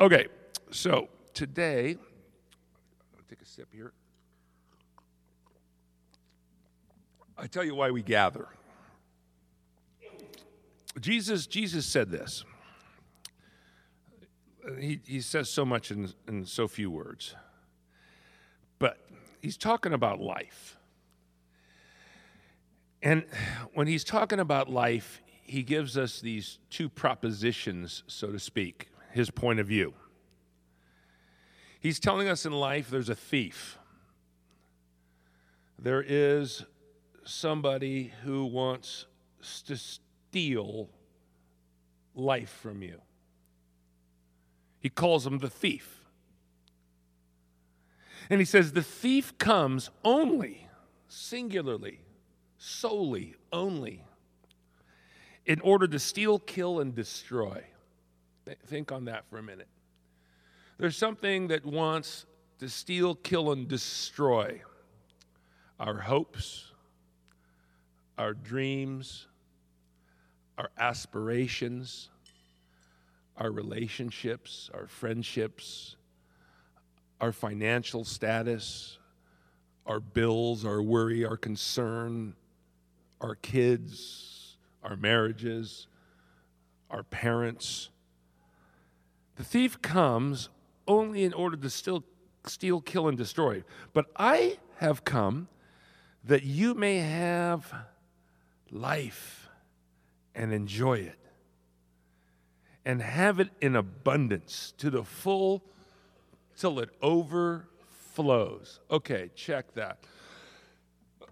Okay, so today, I'll take a sip here. I tell you why we gather. Jesus, Jesus said this. He, he says so much in, in so few words. But he's talking about life. And when he's talking about life, he gives us these two propositions, so to speak, his point of view. He's telling us in life there's a thief. There is somebody who wants to steal life from you. He calls him the thief. And he says the thief comes only, singularly, solely, only, in order to steal, kill, and destroy. Think on that for a minute. There's something that wants to steal, kill, and destroy our hopes, our dreams, our aspirations, our relationships, our friendships, our financial status, our bills, our worry, our concern, our kids, our marriages, our parents. The thief comes only in order to steal, kill, and destroy. But I have come that you may have life and enjoy it and have it in abundance to the full till it overflows. Okay, check that.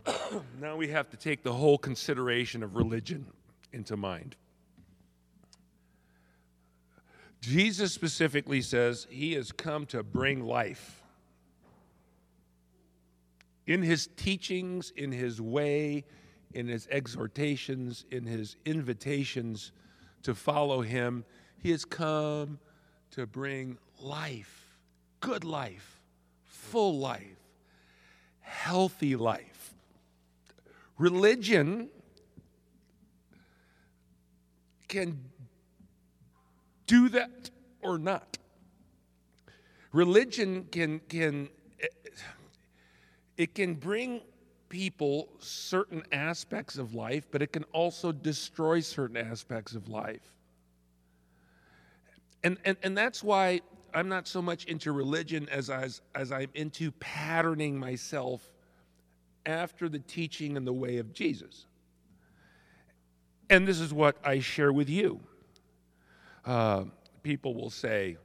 now we have to take the whole consideration of religion into mind. Jesus specifically says he has come to bring life. In his teachings, in his way, in his exhortations, in his invitations to follow him, he has come to bring life, good life, full life, healthy life. Religion can do that or not. Religion can, can it can bring people certain aspects of life, but it can also destroy certain aspects of life. And, and, and that's why I'm not so much into religion as, as, as I'm into patterning myself after the teaching and the way of Jesus. And this is what I share with you. Uh, people will say,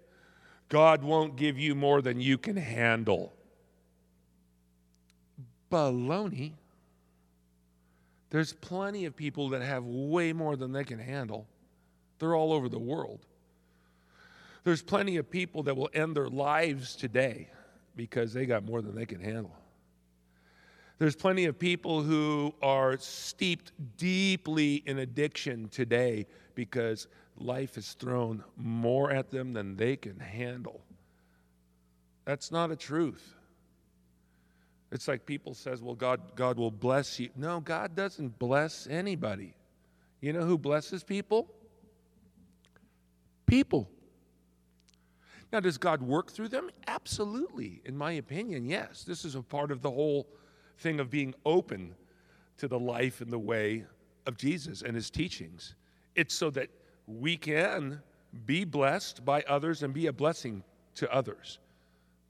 God won't give you more than you can handle. Baloney. There's plenty of people that have way more than they can handle. They're all over the world. There's plenty of people that will end their lives today because they got more than they can handle. There's plenty of people who are steeped deeply in addiction today because life has thrown more at them than they can handle. That's not a truth. It's like people says, "Well, God God will bless you." No, God doesn't bless anybody. You know who blesses people? People. Now, does God work through them? Absolutely. In my opinion, yes. This is a part of the whole thing of being open to the life and the way of Jesus and his teachings. It's so that we can be blessed by others and be a blessing to others.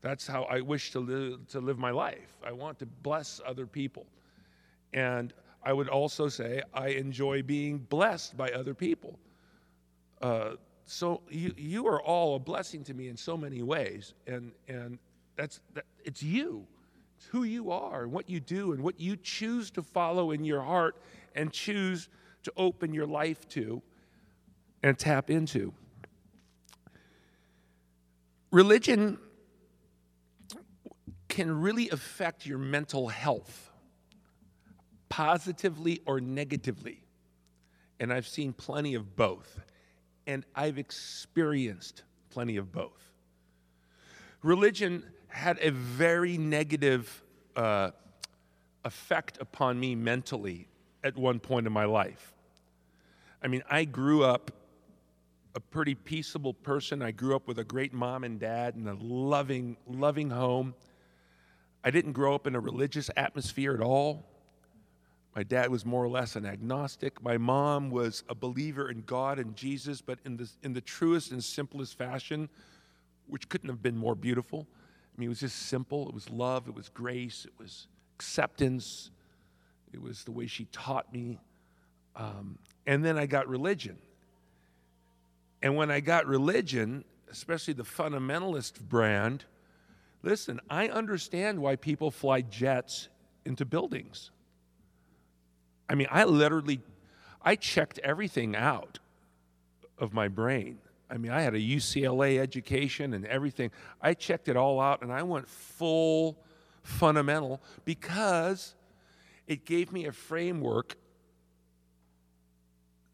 That's how I wish to live, to live my life. I want to bless other people. And I would also say I enjoy being blessed by other people. Uh, so you, you are all a blessing to me in so many ways. And, and that's, that, it's you. Who you are and what you do and what you choose to follow in your heart and choose to open your life to and tap into. Religion can really affect your mental health, positively or negatively. And I've seen plenty of both, and I've experienced plenty of both. Religion had a very negative uh, effect upon me mentally at one point in my life. I mean, I grew up a pretty peaceable person. I grew up with a great mom and dad and a loving, loving home. I didn't grow up in a religious atmosphere at all. My dad was more or less an agnostic. My mom was a believer in God and Jesus, but in the, in the truest and simplest fashion, which couldn't have been more beautiful. I mean, it was just simple. It was love, it was grace, it was acceptance, it was the way she taught me. Um, and then I got religion. And when I got religion, especially the fundamentalist brand, listen, I understand why people fly jets into buildings. I mean, I literally, I checked everything out of my brain. I mean, I had a UCLA education and everything. I checked it all out and I went full fundamental because it gave me a framework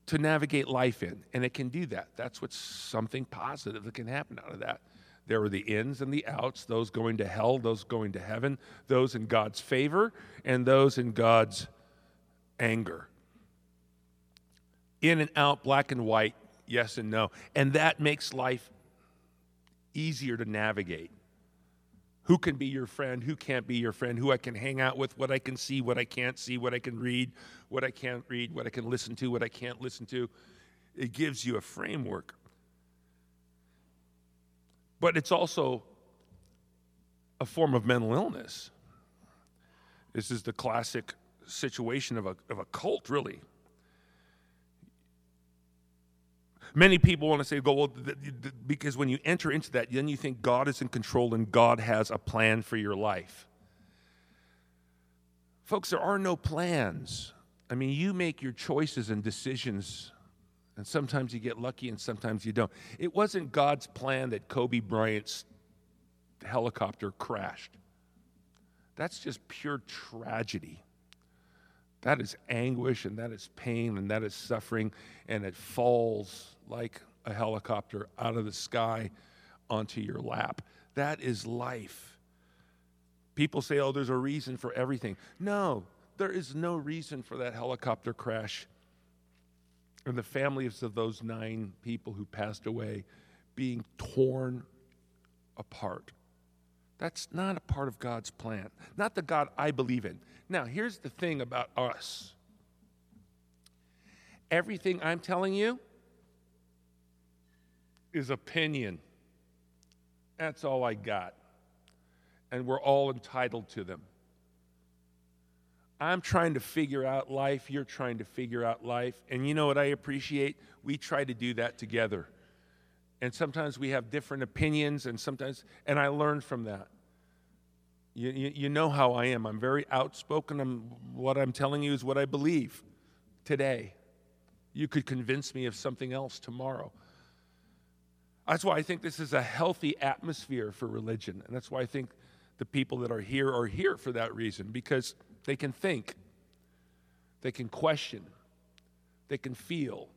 to navigate life in. And it can do that. That's what's something positive that can happen out of that. There are the ins and the outs, those going to hell, those going to heaven, those in God's favor, and those in God's anger. In and out, black and white, yes and no. And that makes life easier to navigate. Who can be your friend? Who can't be your friend? Who I can hang out with? What I can see, what I can't see, what I can read, what I can't read, what I can listen to, what I can't listen to. It gives you a framework. But it's also a form of mental illness. This is the classic situation of a, of a cult, really. Many people want to say, go, well, th- th- because when you enter into that, then you think God is in control and God has a plan for your life. Folks, there are no plans. I mean, you make your choices and decisions, and sometimes you get lucky and sometimes you don't. It wasn't God's plan that Kobe Bryant's helicopter crashed. That's just pure tragedy. That is anguish and that is pain and that is suffering, and it falls like a helicopter out of the sky onto your lap. That is life. People say, oh, there's a reason for everything. No, there is no reason for that helicopter crash. And the families of those nine people who passed away being torn apart. That's not a part of God's plan, not the God I believe in. Now, here's the thing about us everything I'm telling you is opinion. That's all I got. And we're all entitled to them. I'm trying to figure out life. You're trying to figure out life. And you know what I appreciate? We try to do that together. And sometimes we have different opinions, and sometimes, and I learn from that. You, you, you, know how I am. I'm very outspoken. I'm, what I'm telling you is what I believe today. You could convince me of something else tomorrow. That's why I think this is a healthy atmosphere for religion. And that's why I think the people that are here are here for that reason, because they can think, they can question, they can feel,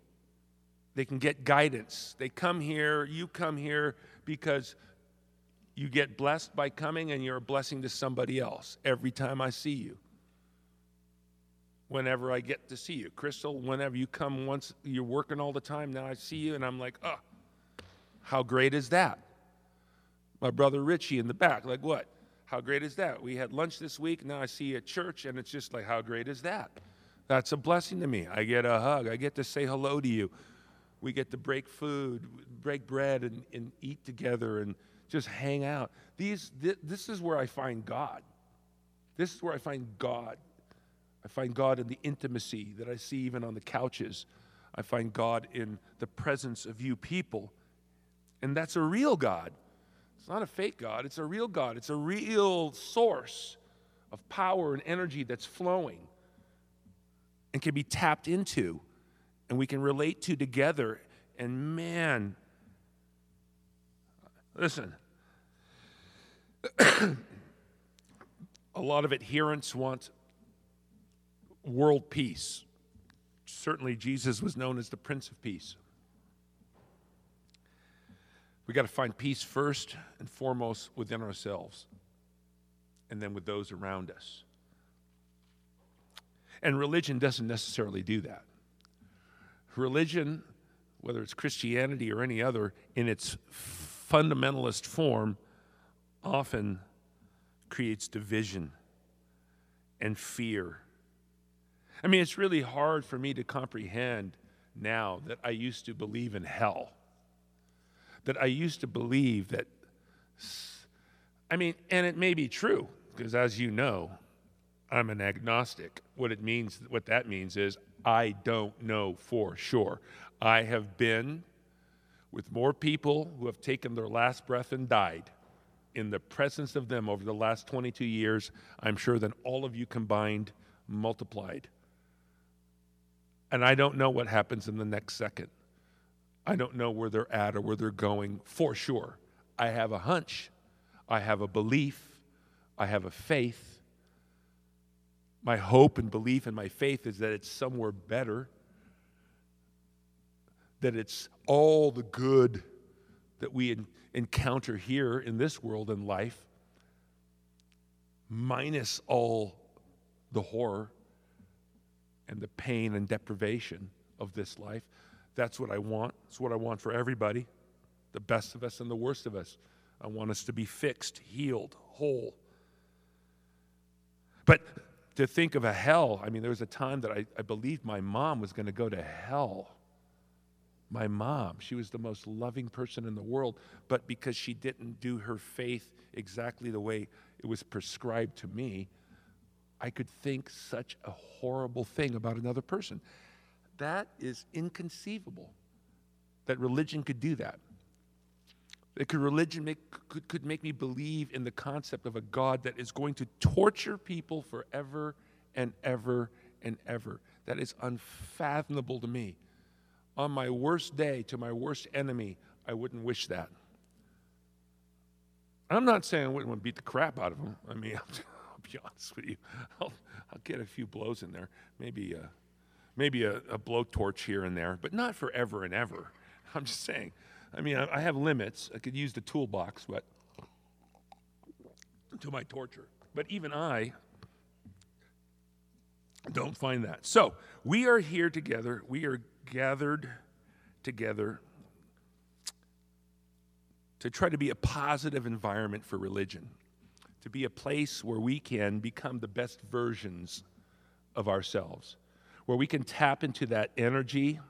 they can get guidance. They come here, you come here because you get blessed by coming and you're a blessing to somebody else every time I see you. Whenever I get to see you. Crystal, whenever you come once, you're working all the time. Now I see you and I'm like, oh, how great is that? My brother Richie in the back, like what? How great is that? We had lunch this week. Now I see at church, and it's just like, how great is that? That's a blessing to me. I get a hug. I get to say hello to you. We get to break food, break bread, and, and eat together and just hang out. These, th- this is where I find God. This is where I find God. I find God in the intimacy that I see even on the couches. I find God in the presence of you people and that's a real God. It's not a fake God, it's a real God. It's a real source of power and energy that's flowing and can be tapped into and we can relate to together. And man, listen, a lot of adherents want world peace. Certainly, Jesus was known as the Prince of Peace. We got to find peace first and foremost within ourselves and then with those around us. And religion doesn't necessarily do that. Religion whether it's Christianity or any other, in its fundamentalist form, often creates division and fear. I mean, it's really hard for me to comprehend now that I used to believe in hell. That I used to believe that, I mean, and it may be true, because as you know, I'm an agnostic. What it means, what that means is I don't know for sure. I have been with more people who have taken their last breath and died in the presence of them over the last 22 years, I'm sure, than all of you combined multiplied. And I don't know what happens in the next second. I don't know where they're at or where they're going for sure. I have a hunch, I have a belief, I have a faith. My hope and belief and my faith is that it's somewhere better, that it's all the good that we encounter here in this world and life, minus all the horror and the pain and deprivation of this life. That's what I want. It's what I want for everybody the best of us and the worst of us. I want us to be fixed, healed, whole. But to think of a hell, I mean, there was a time that I, I believed my mom was going to go to hell. My mom, she was the most loving person in the world, but because she didn't do her faith exactly the way it was prescribed to me, I could think such a horrible thing about another person. That is inconceivable that religion could do that. That could religion make, could, could make me believe in the concept of a God that is going to torture people forever and ever and ever. That is unfathomable to me. On my worst day, to my worst enemy, I wouldn't wish that. I'm not saying I wouldn't want to beat the crap out of him. I mean, I'll, be honest with you. I'll, I'll get a few blows in there, maybe a, maybe a, a blowtorch here and there, but not forever and ever. I'm just saying. I mean, I, I have limits. I could use the toolbox, but to my torture. But even I don't find that. So we are here together. We are gathered together to try to be a positive environment for religion to be a place where we can become the best versions of ourselves, where we can tap into that energy,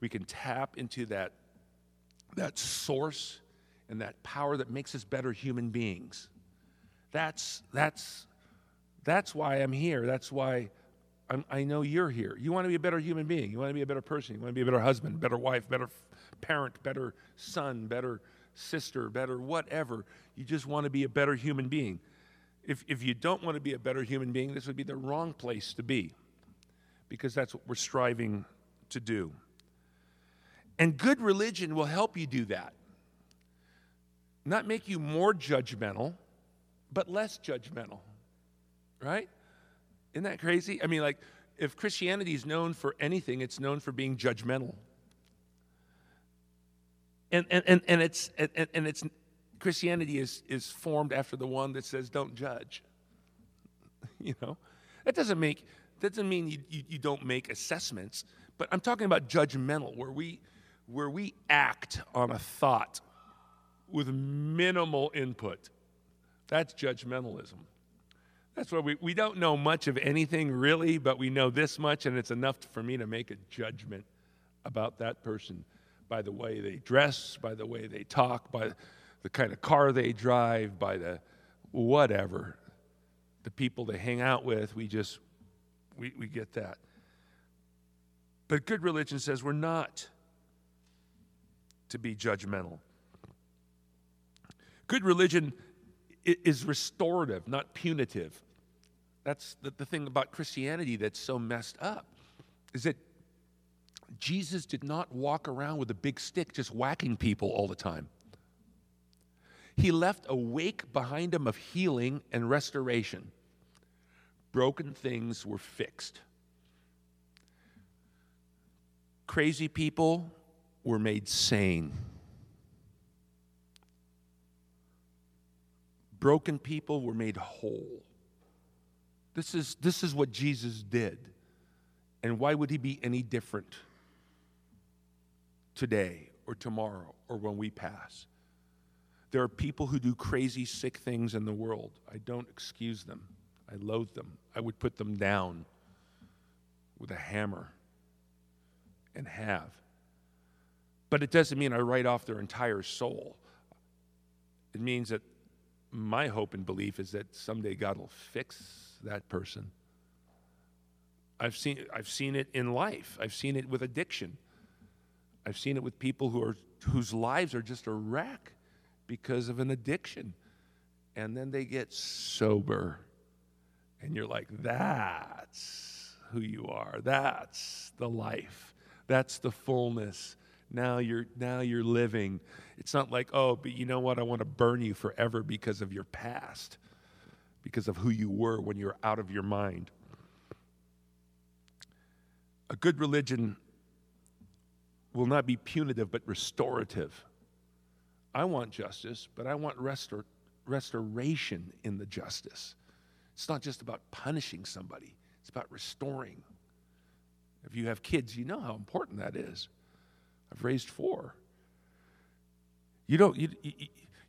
we can tap into that, that source and that power that makes us better human beings. That's, that's, that's why I'm here. That's why I'm, i know you're here. You want to be a better human being. You want to be a better person. You want to be a better husband, better wife, better parent, better son, better sister, better whatever. You just want to be a better human being. If, if you don't want to be a better human being, this would be the wrong place to be because that's what we're striving to do. And good religion will help you do that. Not make you more judgmental, but less judgmental, right? Isn't that crazy? I mean, like, if Christianity is known for anything, it's known for being judgmental and, and, and, and it's and, and it's Christianity is, is formed after the one that says don't judge. You know? That doesn't make that doesn't mean you, you, you don't make assessments, but I'm talking about judgmental, where we where we act on a thought with minimal input. That's judgmentalism. That's where we, we don't know much of anything really, but we know this much, and it's enough for me to make a judgment about that person by the way they dress, by the way they talk, by the kind of car they drive, by the whatever, the people they hang out with. We just, we, we get that. But good religion says we're not to be judgmental. Good religion is restorative, not punitive. That's the, the thing about Christianity that's so messed up, is that Jesus did not walk around with a big stick just whacking people all the time. He left a wake behind him of healing and restoration. Broken things were fixed. Crazy people were made sane. Broken people were made whole. This is, this is what Jesus did. And why would he be any different? today or tomorrow or when we pass. There are people who do crazy, sick things in the world. I don't excuse them. I loathe them. I would put them down with a hammer and have. But it doesn't mean I write off their entire soul. It means that my hope and belief is that someday God will fix that person. I've seen, I've seen it in life. I've seen it with addiction. I've seen it with people who are, whose lives are just a wreck because of an addiction. And then they get sober. And you're like, that's who you are. That's the life. That's the fullness. Now you're now you're living. It's not like, oh, but you know what? I want to burn you forever because of your past, because of who you were when you were out of your mind. A good religion will not be punitive but restorative. I want justice, but I want restor- restoration in the justice. It's not just about punishing somebody, it's about restoring. If you have kids, you know how important that is. I've raised four. You don't, you, you,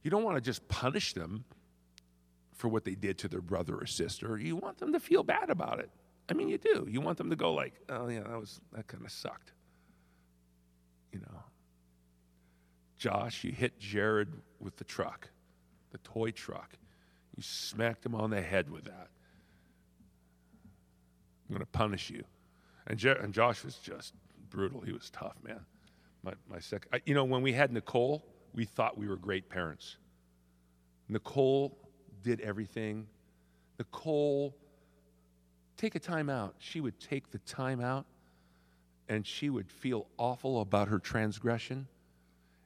you don't want to just punish them for what they did to their brother or sister. You want them to feel bad about it. I mean, you do. You want them to go like, "Oh yeah, that was that kind of sucked." You know. Josh, you hit Jared with the truck, the toy truck. You smacked him on the head with that. I'm going to punish you. And, Jer- and Josh was just brutal. He was tough, man. My, my second, I, you know, when we had Nicole, we thought we were great parents. Nicole did everything. Nicole take a time out. She would take the time out and she would feel awful about her transgression.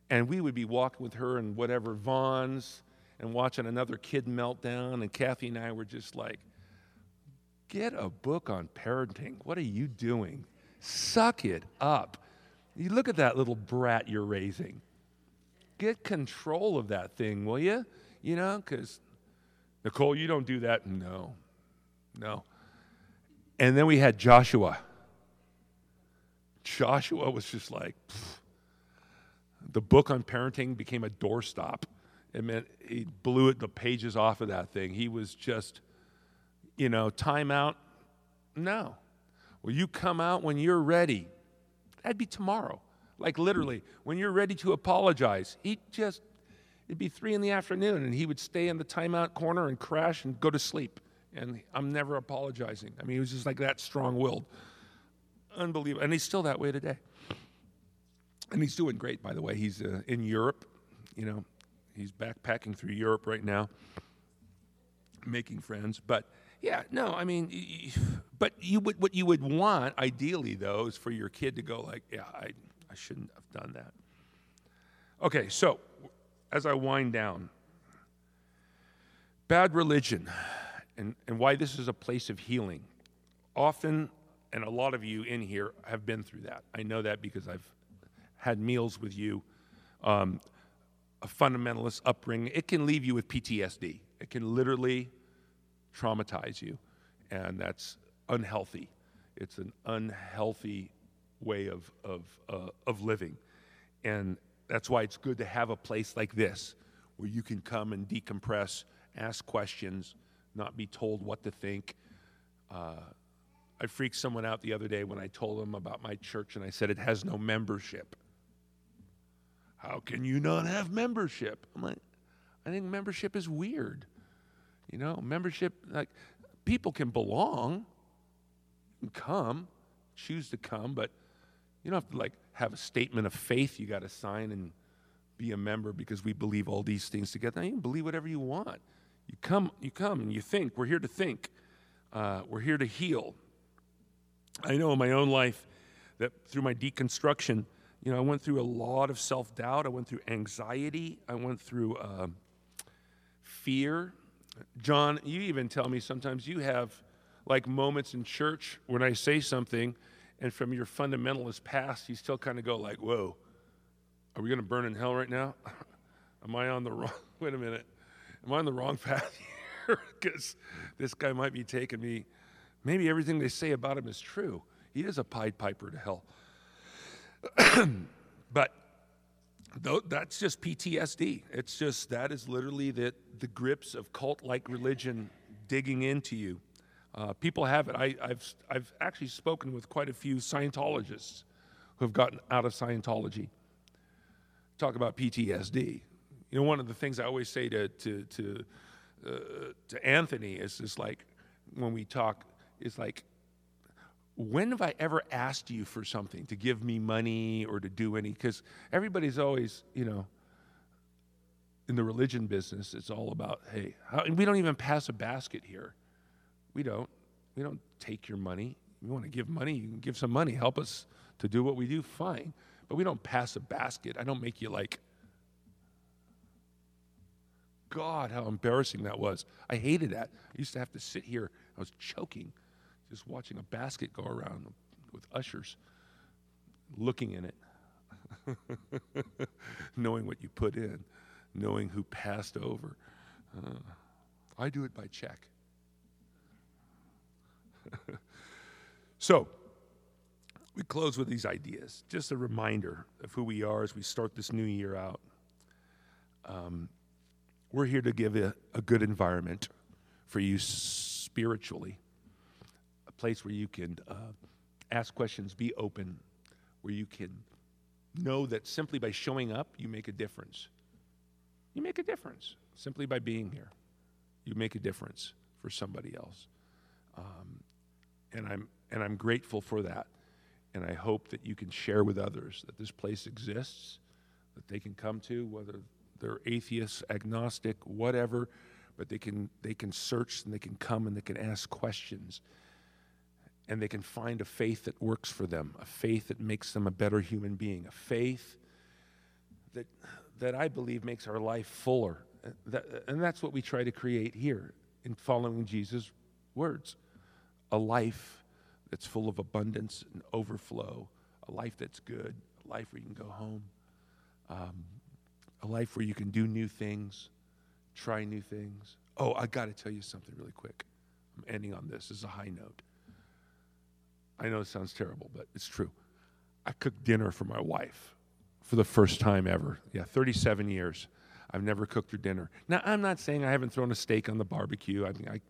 And we would be walking with her and whatever Vons and watching another kid melt down. And Kathy and I were just like, get a book on parenting. What are you doing? Suck it up. You look at that little brat you're raising. Get control of that thing, will you? You know, because Nicole, you don't do that. No, no. And then we had Joshua. Joshua was just like, the book on parenting became a doorstop. It meant he blew it, the pages off of that thing. He was just, you know, time out. No. Will you come out when you're ready? That'd be tomorrow. Like literally, when you're ready to apologize, he just, it'd be three in the afternoon and he would stay in the timeout corner and crash and go to sleep. And I'm never apologizing. I mean, he was just like that strong willed. Unbelievable. And he's still that way today. And he's doing great, by the way. He's uh, in Europe, you know, he's backpacking through Europe right now, making friends. But yeah, no, I mean, but you would, what you would want, ideally, though, is for your kid to go like, yeah, I, I shouldn't have done that. Okay, so as I wind down, bad religion and, and why this is a place of healing. Often, and a lot of you in here have been through that. I know that because I've had meals with you. Um, a fundamentalist upbringing, it can leave you with PTSD. It can literally traumatize you, and that's unhealthy. It's an unhealthy way of, of, uh, of living. And that's why it's good to have a place like this where you can come and decompress, ask questions, not be told what to think. Uh, I freaked someone out the other day when I told them about my church and I said it has no membership. How can you not have membership? I'm like, I think membership is weird. You know, membership, like, people can belong and come, choose to come, but you don't have to, like, have a statement of faith you got to sign and be a member because we believe all these things together. You can believe whatever you want. You come, you come and you think. We're here to think. Uh, we're here to heal. I know in my own life that through my deconstruction, you know, I went through a lot of self doubt. I went through anxiety. I went through uh, fear. John, you even tell me sometimes you have like moments in church when I say something, and from your fundamentalist past, you still kind of go like, "Whoa, are we going to burn in hell right now? Am I on the wrong? Wait a minute, am I on the wrong path here? Because this guy might be taking me. Maybe everything they say about him is true. He is a Pied Piper to hell." but that's just PTSD. It's just that is literally the, the grips of cult like religion digging into you. Uh, people have it. I, have I've actually spoken with quite a few Scientologists who have gotten out of Scientology. Talk about PTSD. You know, one of the things I always say to, to, to, uh, to Anthony is, is like, when we talk, is like, when have I ever asked you for something to give me money or to do any? Because everybody's always, you know, in the religion business, it's all about, hey, how, we don't even pass a basket here. We don't. We don't take your money. You want to give money, you can give some money. Help us to do what we do, fine. But we don't pass a basket. I don't make you like, God, how embarrassing that was. I hated that. I used to have to sit here. I was choking just watching a basket go around with ushers looking in it, knowing what you put in, knowing who passed over. Uh, I do it by check. so, we close with these ideas. Just a reminder of who we are as we start this new year out. Um, we're here to give a, a good environment for you spiritually place where you can uh, ask questions, be open, where you can know that simply by showing up, you make a difference. You make a difference simply by being here. You make a difference for somebody else. Um, and, I'm, and I'm grateful for that. And I hope that you can share with others that this place exists, that they can come to, whether they're atheists, agnostic, whatever, but they can, they can search and they can come and they can ask questions and they can find a faith that works for them, a faith that makes them a better human being, a faith that, that I believe makes our life fuller. and that's what we try to create here in following Jesus' words a life that's full of abundance and overflow, a life that's good, a life where you can go home, um, a life where you can do new things, try new things. Oh, I got to tell you something really quick. I'm ending on this as a high note. I know it sounds terrible, but it's true. I cooked dinner for my wife for the first time ever. Yeah, 37 years. I've never cooked her dinner. Now, I'm not saying I haven't thrown a steak on the barbecue. I mean, I,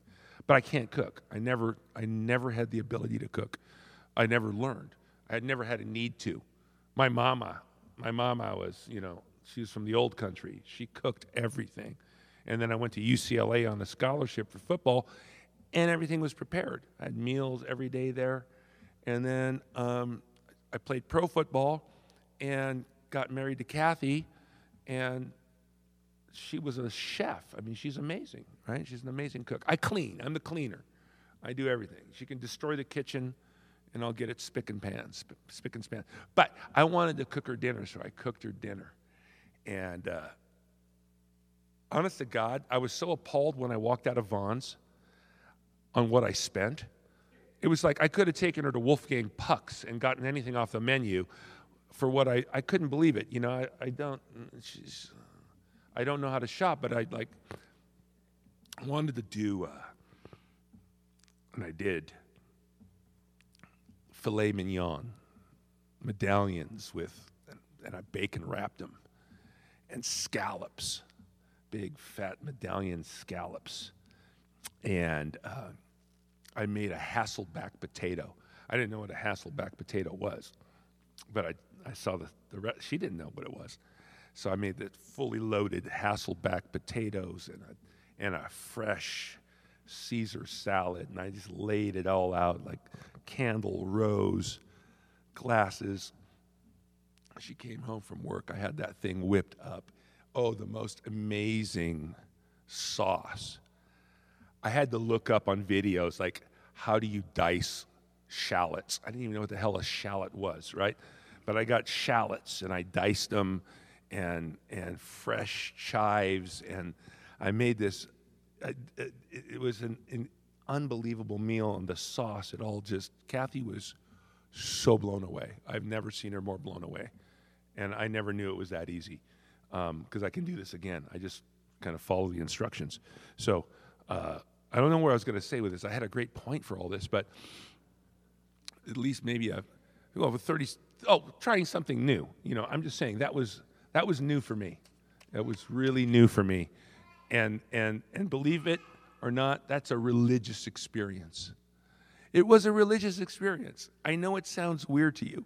but I can't cook. I never, I never had the ability to cook. I never learned. I had never had a need to. My mama, my mama was, you know, she was from the old country. She cooked everything. And then I went to UCLA on a scholarship for football, and everything was prepared. I had meals every day there. And then um, I played pro football and got married to Kathy, and she was a chef. I mean, she's amazing, right? She's an amazing cook. I clean, I'm the cleaner. I do everything. She can destroy the kitchen, and I'll get it spick and pan, spick and span. But I wanted to cook her dinner, so I cooked her dinner. And uh, honest to God, I was so appalled when I walked out of Vons on what I spent it was like I could have taken her to Wolfgang Puck's and gotten anything off the menu for what I, I couldn't believe it. You know, I, I don't, she's, I don't know how to shop, but I like wanted to do, uh, and I did, filet mignon, medallions with, and I bacon wrapped them, and scallops, big fat medallion scallops, and uh, I made a Hasselback potato. I didn't know what a Hasselback potato was, but I, I saw the, the rest. She didn't know what it was. So I made the fully loaded Hasselback potatoes and a, and a fresh Caesar salad, and I just laid it all out like candle rose glasses. She came home from work. I had that thing whipped up. Oh, the most amazing sauce. I had to look up on videos like how do you dice shallots? I didn't even know what the hell a shallot was, right? But I got shallots and I diced them and and fresh chives and I made this. It, it was an, an unbelievable meal and the sauce. It all just Kathy was so blown away. I've never seen her more blown away, and I never knew it was that easy because um, I can do this again. I just kind of follow the instructions. So. Uh, I don't know where I was going to say with this. I had a great point for all this, but at least maybe a, well, 30, oh, trying something new. You know, I'm just saying that was, That was new for me. That was really new for me. And, and, and believe it or not, that's a religious experience. It was a religious experience. I know it sounds weird to you,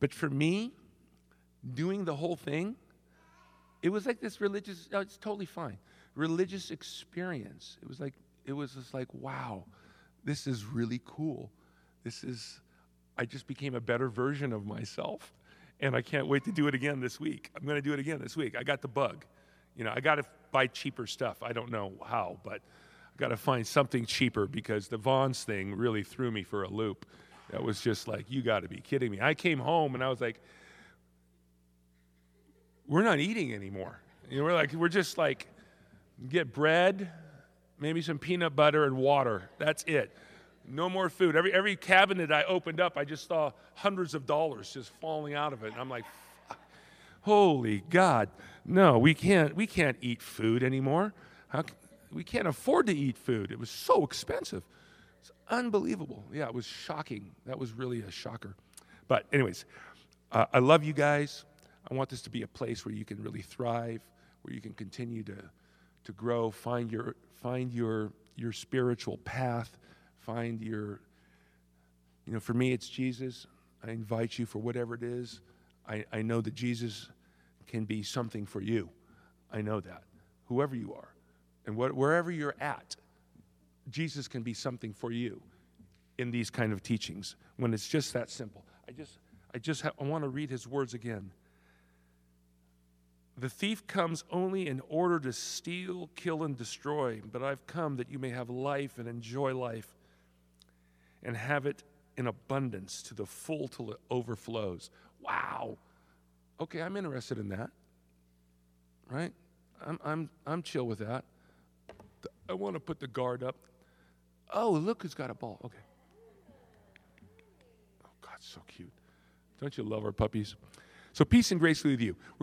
but for me, doing the whole thing, it was like this religious, oh, it's totally fine. Religious experience. It was like, it was just like, wow, this is really cool. This is, I just became a better version of myself. And I can't wait to do it again this week. I'm going to do it again this week. I got the bug. You know, I got to buy cheaper stuff. I don't know how, but I got to find something cheaper because the Vons thing really threw me for a loop. That was just like, you got to be kidding me. I came home and I was like, we're not eating anymore. You know, we're like, we're just like, get bread, maybe some peanut butter and water. That's it. No more food. Every, every cabinet I opened up, I just saw hundreds of dollars just falling out of it. And I'm like, holy God, no, we can't, we can't eat food anymore. How, we can't afford to eat food. It was so expensive. It's unbelievable. Yeah, it was shocking. That was really a shocker. But, anyways, uh, I love you guys. I want this to be a place where you can really thrive, where you can continue to, to grow, find your, find your, your spiritual path, find your, you know, for me, it's Jesus. I invite you for whatever it is. I, I know that Jesus can be something for you. I know that, whoever you are. And what, wherever you're at, Jesus can be something for you in these kind of teachings when it's just that simple. I just, I just ha- I want to read his words again. The thief comes only in order to steal, kill, and destroy, but I've come that you may have life and enjoy life and have it in abundance to the full till it overflows. Wow. Okay, I'm interested in that. Right? I'm, I'm, I'm chill with that. I want to put the guard up. Oh, look who's got a ball. Okay. Oh, God, so cute. Don't you love our puppies? So, peace and grace with you. We're